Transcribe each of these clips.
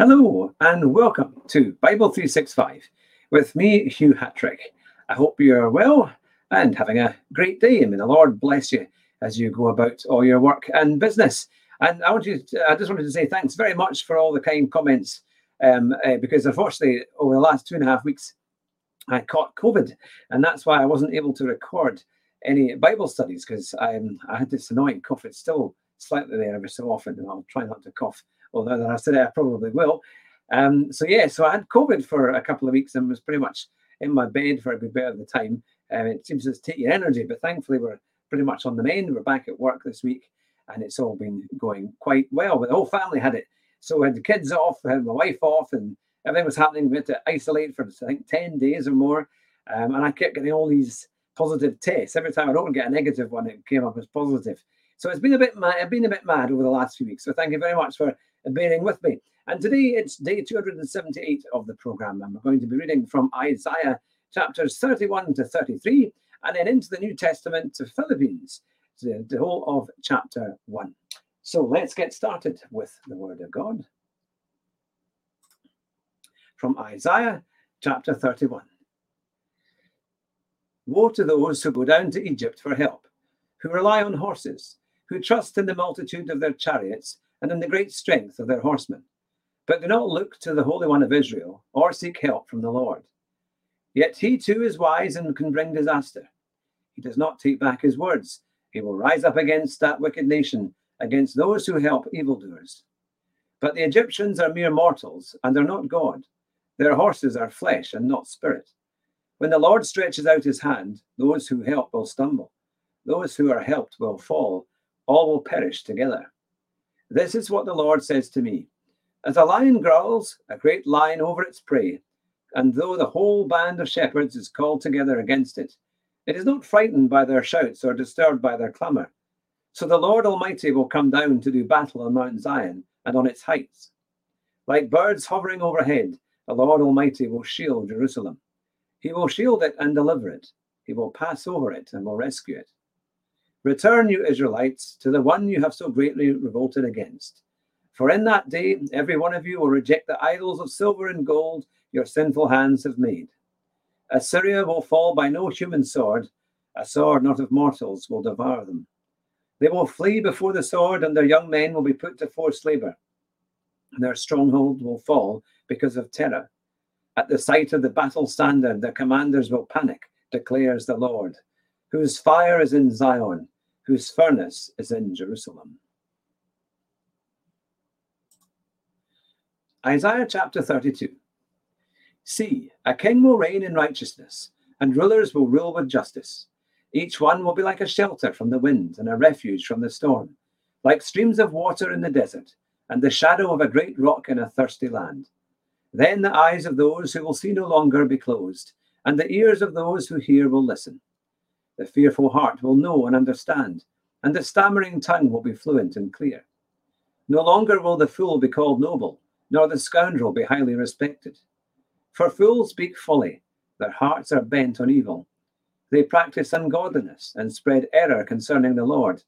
Hello and welcome to Bible 365 with me, Hugh Hatrick. I hope you're well and having a great day. And may the Lord bless you as you go about all your work and business. And I want you to, I just wanted to say thanks very much for all the kind comments um, uh, because unfortunately over the last two and a half weeks I caught COVID and that's why I wasn't able to record any Bible studies because I had this annoying cough. It's still slightly there every so often and I'll try not to cough although then I said I probably will. Um, so yeah, so I had COVID for a couple of weeks and was pretty much in my bed for a good bit of the time. Um, it seems to take your energy, but thankfully we're pretty much on the mend. We're back at work this week, and it's all been going quite well. But the whole family had it, so we had the kids off, we had my wife off, and everything was happening. We had to isolate for I think ten days or more, um, and I kept getting all these positive tests. Every time I don't get a negative one, it came up as positive. So it's been a bit mad. I've been a bit mad over the last few weeks. So thank you very much for bearing with me. And today it's day 278 of the program, and we're going to be reading from Isaiah chapters 31 to 33, and then into the New Testament to Philippians, the, the whole of chapter 1. So let's get started with the Word of God. From Isaiah chapter 31. Woe to those who go down to Egypt for help, who rely on horses, who trust in the multitude of their chariots and in the great strength of their horsemen, but do not look to the Holy One of Israel or seek help from the Lord. Yet he too is wise and can bring disaster. He does not take back his words. He will rise up against that wicked nation, against those who help evildoers. But the Egyptians are mere mortals and are not God. Their horses are flesh and not spirit. When the Lord stretches out his hand, those who help will stumble. Those who are helped will fall. All will perish together. This is what the Lord says to me As a lion growls, a great lion over its prey, and though the whole band of shepherds is called together against it, it is not frightened by their shouts or disturbed by their clamour. So the Lord Almighty will come down to do battle on Mount Zion and on its heights. Like birds hovering overhead, the Lord Almighty will shield Jerusalem. He will shield it and deliver it. He will pass over it and will rescue it. Return, you Israelites, to the one you have so greatly revolted against. For in that day every one of you will reject the idols of silver and gold your sinful hands have made. Assyria will fall by no human sword, a sword not of mortals will devour them. They will flee before the sword, and their young men will be put to forced labor. Their stronghold will fall because of terror. At the sight of the battle standard, their commanders will panic, declares the Lord whose fire is in Zion, whose furnace is in Jerusalem. Isaiah chapter 32. See, a king will reign in righteousness, and rulers will rule with justice. Each one will be like a shelter from the wind and a refuge from the storm, like streams of water in the desert, and the shadow of a great rock in a thirsty land. Then the eyes of those who will see no longer be closed, and the ears of those who hear will listen. The fearful heart will know and understand, and the stammering tongue will be fluent and clear. No longer will the fool be called noble, nor the scoundrel be highly respected. For fools speak folly, their hearts are bent on evil. They practice ungodliness and spread error concerning the Lord.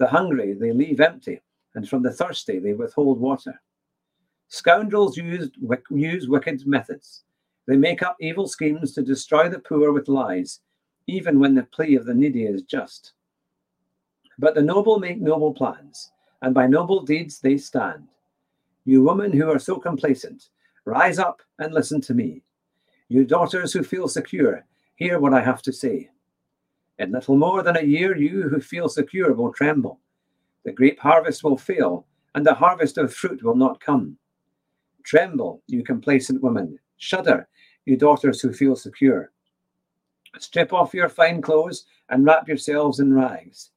The hungry they leave empty, and from the thirsty they withhold water. Scoundrels use, use wicked methods. They make up evil schemes to destroy the poor with lies even when the plea of the needy is just. But the noble make noble plans, and by noble deeds they stand. You women who are so complacent, rise up and listen to me. You daughters who feel secure, hear what I have to say. In little more than a year, you who feel secure will tremble. The grape harvest will fail, and the harvest of fruit will not come. Tremble, you complacent women. Shudder, you daughters who feel secure. Strip off your fine clothes and wrap yourselves in rags.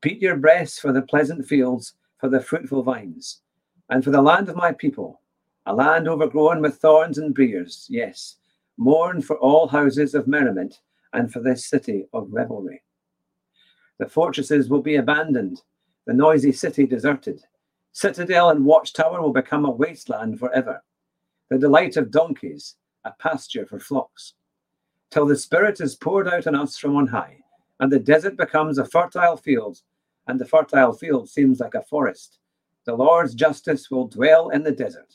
Beat your breasts for the pleasant fields, for the fruitful vines, and for the land of my people, a land overgrown with thorns and briers. Yes, mourn for all houses of merriment and for this city of revelry. The fortresses will be abandoned, the noisy city deserted. Citadel and watchtower will become a wasteland forever. The delight of donkeys, a pasture for flocks till the Spirit is poured out on us from on high, and the desert becomes a fertile field, and the fertile field seems like a forest. The Lord's justice will dwell in the desert,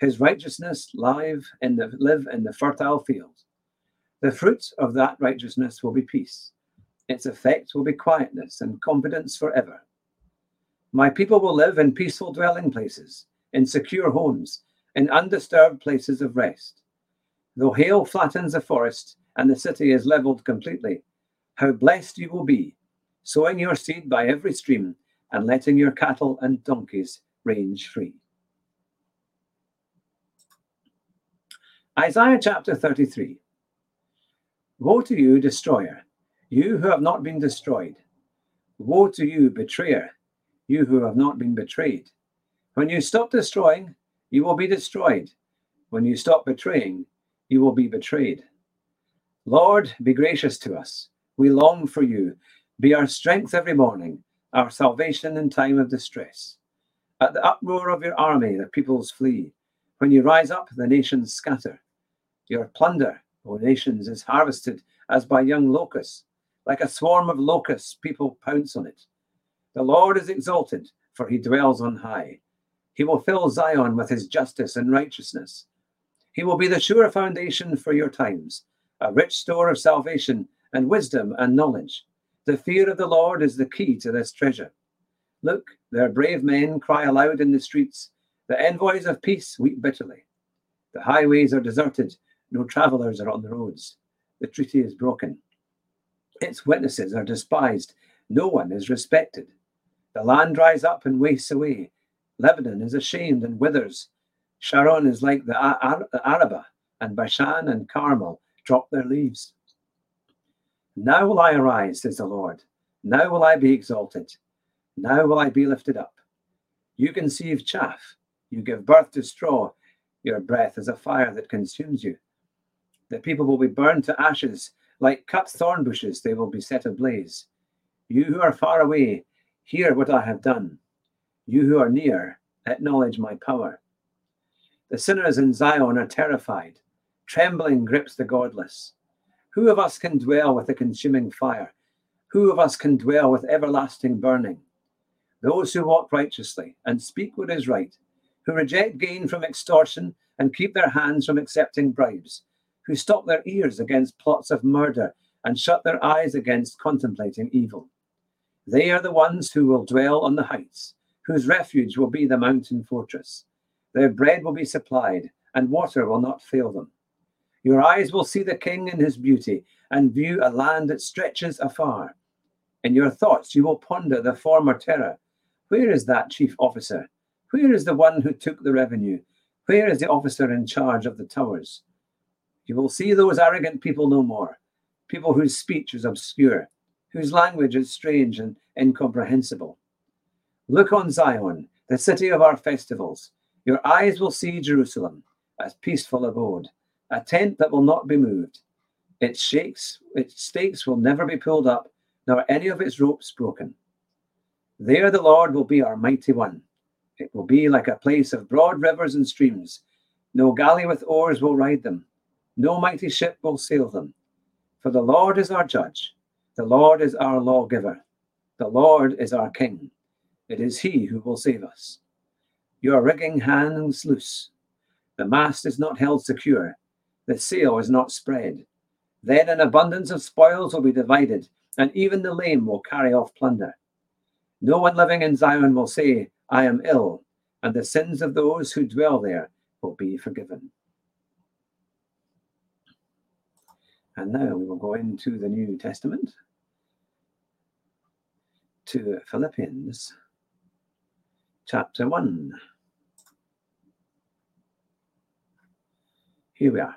His righteousness live in the, live in the fertile field. The fruit of that righteousness will be peace. Its effect will be quietness and confidence forever. My people will live in peaceful dwelling places, in secure homes, in undisturbed places of rest. Though hail flattens the forest and the city is leveled completely, how blessed you will be, sowing your seed by every stream and letting your cattle and donkeys range free. Isaiah chapter 33 Woe to you, destroyer, you who have not been destroyed. Woe to you, betrayer, you who have not been betrayed. When you stop destroying, you will be destroyed. When you stop betraying, you will be betrayed. Lord, be gracious to us. We long for you. Be our strength every morning, our salvation in time of distress. At the uproar of your army, the peoples flee. When you rise up, the nations scatter. Your plunder, O nations, is harvested as by young locusts. Like a swarm of locusts, people pounce on it. The Lord is exalted, for he dwells on high. He will fill Zion with his justice and righteousness. He will be the sure foundation for your times, a rich store of salvation and wisdom and knowledge. The fear of the Lord is the key to this treasure. Look, their brave men cry aloud in the streets. The envoys of peace weep bitterly. The highways are deserted, no travellers are on the roads. The treaty is broken. Its witnesses are despised. No one is respected. The land dries up and wastes away. Lebanon is ashamed and withers. Sharon is like the Arabah, and Bashan and Carmel drop their leaves. Now will I arise, says the Lord. Now will I be exalted. Now will I be lifted up. You conceive chaff. You give birth to straw. Your breath is a fire that consumes you. The people will be burned to ashes. Like cut thorn bushes, they will be set ablaze. You who are far away, hear what I have done. You who are near, acknowledge my power. The sinners in Zion are terrified. Trembling grips the godless. Who of us can dwell with the consuming fire? Who of us can dwell with everlasting burning? Those who walk righteously and speak what is right, who reject gain from extortion and keep their hands from accepting bribes, who stop their ears against plots of murder and shut their eyes against contemplating evil. They are the ones who will dwell on the heights, whose refuge will be the mountain fortress. Their bread will be supplied, and water will not fail them. Your eyes will see the king in his beauty, and view a land that stretches afar. In your thoughts you will ponder the former terror. Where is that chief officer? Where is the one who took the revenue? Where is the officer in charge of the towers? You will see those arrogant people no more, people whose speech is obscure, whose language is strange and incomprehensible. Look on Zion, the city of our festivals. Your eyes will see Jerusalem, a peaceful abode, a tent that will not be moved. Its shakes, its stakes will never be pulled up, nor any of its ropes broken. There the Lord will be our mighty one. It will be like a place of broad rivers and streams. No galley with oars will ride them. No mighty ship will sail them. For the Lord is our judge. The Lord is our lawgiver. The Lord is our king. It is he who will save us. Your rigging hangs loose. The mast is not held secure. The sail is not spread. Then an abundance of spoils will be divided, and even the lame will carry off plunder. No one living in Zion will say, I am ill, and the sins of those who dwell there will be forgiven. And now we will go into the New Testament to Philippians chapter 1. Here we are.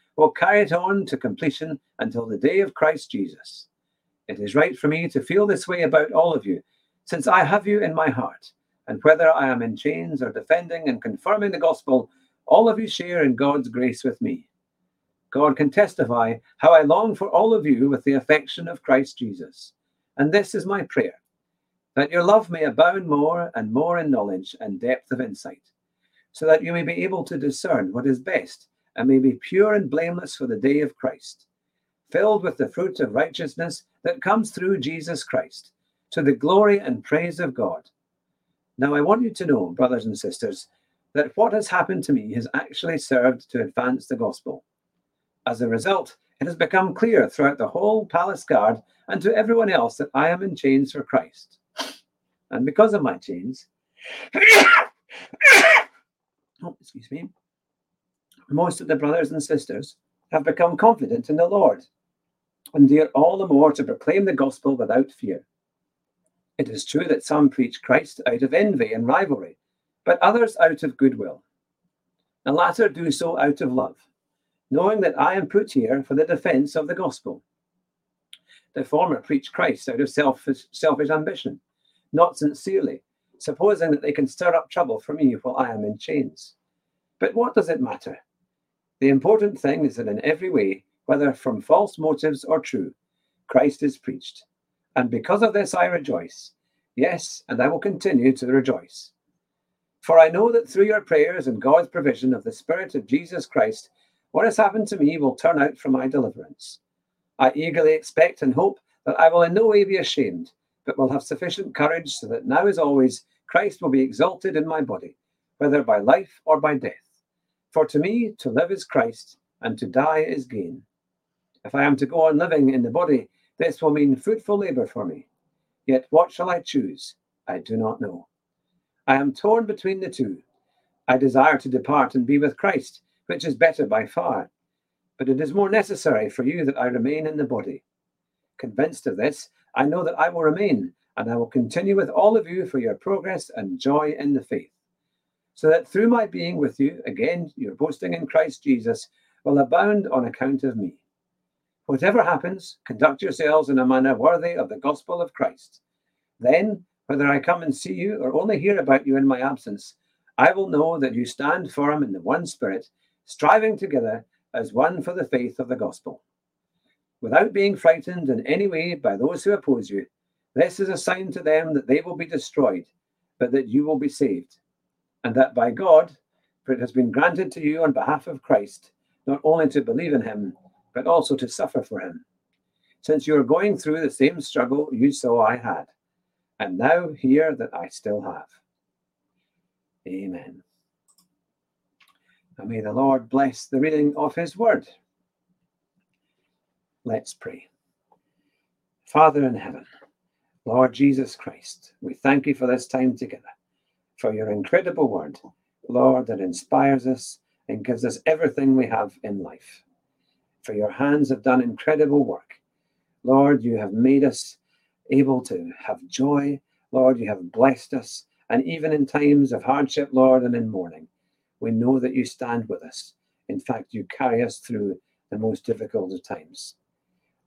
will carry it on to completion until the day of Christ Jesus. It is right for me to feel this way about all of you, since I have you in my heart, and whether I am in chains or defending and confirming the gospel, all of you share in God's grace with me. God can testify how I long for all of you with the affection of Christ Jesus. And this is my prayer that your love may abound more and more in knowledge and depth of insight, so that you may be able to discern what is best and may be pure and blameless for the day of Christ, filled with the fruit of righteousness that comes through Jesus Christ, to the glory and praise of God. Now, I want you to know, brothers and sisters, that what has happened to me has actually served to advance the gospel. As a result, it has become clear throughout the whole palace guard and to everyone else that I am in chains for Christ. And because of my chains, oh, excuse me, most of the brothers and sisters have become confident in the Lord and dare all the more to proclaim the gospel without fear. It is true that some preach Christ out of envy and rivalry, but others out of goodwill. The latter do so out of love, knowing that I am put here for the defense of the gospel. The former preach Christ out of selfish, selfish ambition, not sincerely, supposing that they can stir up trouble for me while I am in chains. But what does it matter? The important thing is that in every way, whether from false motives or true, Christ is preached. And because of this I rejoice. Yes, and I will continue to rejoice. For I know that through your prayers and God's provision of the Spirit of Jesus Christ, what has happened to me will turn out for my deliverance. I eagerly expect and hope that I will in no way be ashamed, but will have sufficient courage so that now as always Christ will be exalted in my body, whether by life or by death. For to me, to live is Christ, and to die is gain. If I am to go on living in the body, this will mean fruitful labour for me. Yet what shall I choose? I do not know. I am torn between the two. I desire to depart and be with Christ, which is better by far. But it is more necessary for you that I remain in the body. Convinced of this, I know that I will remain, and I will continue with all of you for your progress and joy in the faith. So that through my being with you, again, your boasting in Christ Jesus will abound on account of me. Whatever happens, conduct yourselves in a manner worthy of the gospel of Christ. Then, whether I come and see you or only hear about you in my absence, I will know that you stand firm in the one spirit, striving together as one for the faith of the gospel without being frightened in any way by those who oppose you. This is a sign to them that they will be destroyed, but that you will be saved, and that by God, for it has been granted to you on behalf of Christ, not only to believe in him, but also to suffer for him. Since you are going through the same struggle you saw I had, and now hear that I still have. Amen. And may the Lord bless the reading of his word. Let's pray. Father in heaven, Lord Jesus Christ, we thank you for this time together, for your incredible word, Lord, that inspires us and gives us everything we have in life. For your hands have done incredible work. Lord, you have made us able to have joy. Lord, you have blessed us. And even in times of hardship, Lord, and in mourning, we know that you stand with us. In fact, you carry us through the most difficult of times.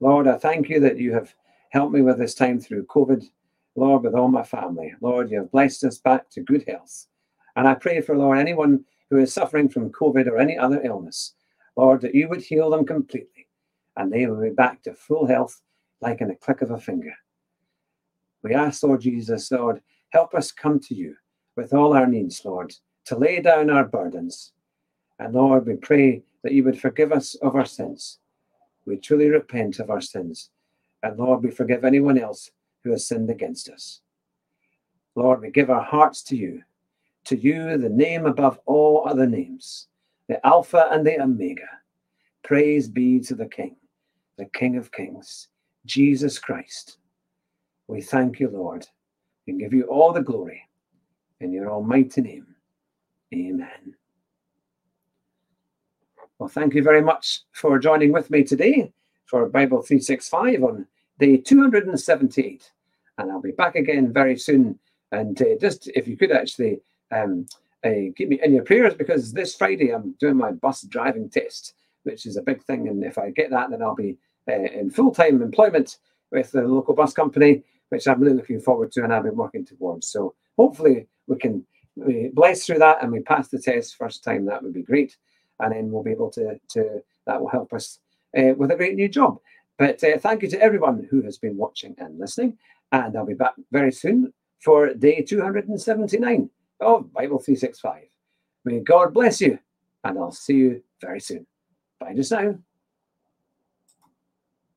Lord, I thank you that you have helped me with this time through COVID. Lord, with all my family. Lord, you have blessed us back to good health. And I pray for, Lord, anyone who is suffering from COVID or any other illness, Lord, that you would heal them completely and they will be back to full health like in a click of a finger. We ask, Lord Jesus, Lord, help us come to you with all our needs, Lord, to lay down our burdens. And Lord, we pray that you would forgive us of our sins we truly repent of our sins. And Lord, we forgive anyone else who has sinned against us. Lord, we give our hearts to you, to you, the name above all other names, the Alpha and the Omega. Praise be to the King, the King of Kings, Jesus Christ. We thank you, Lord, and give you all the glory in your almighty name. Amen. Well, thank you very much for joining with me today for Bible 365 on day 278. And I'll be back again very soon. And uh, just if you could actually um, uh, keep me in your prayers, because this Friday I'm doing my bus driving test, which is a big thing. And if I get that, then I'll be uh, in full time employment with the local bus company, which I'm really looking forward to and I've been working towards. So hopefully we can we bless through that and we pass the test first time. That would be great. and then we'll be able to to that will help us uh, with a great new job. But uh, thank you to everyone who has been watching and listening, and I'll be back very soon for day 279 of Bible 365. May God bless you, and I'll see you very soon. Bye just now.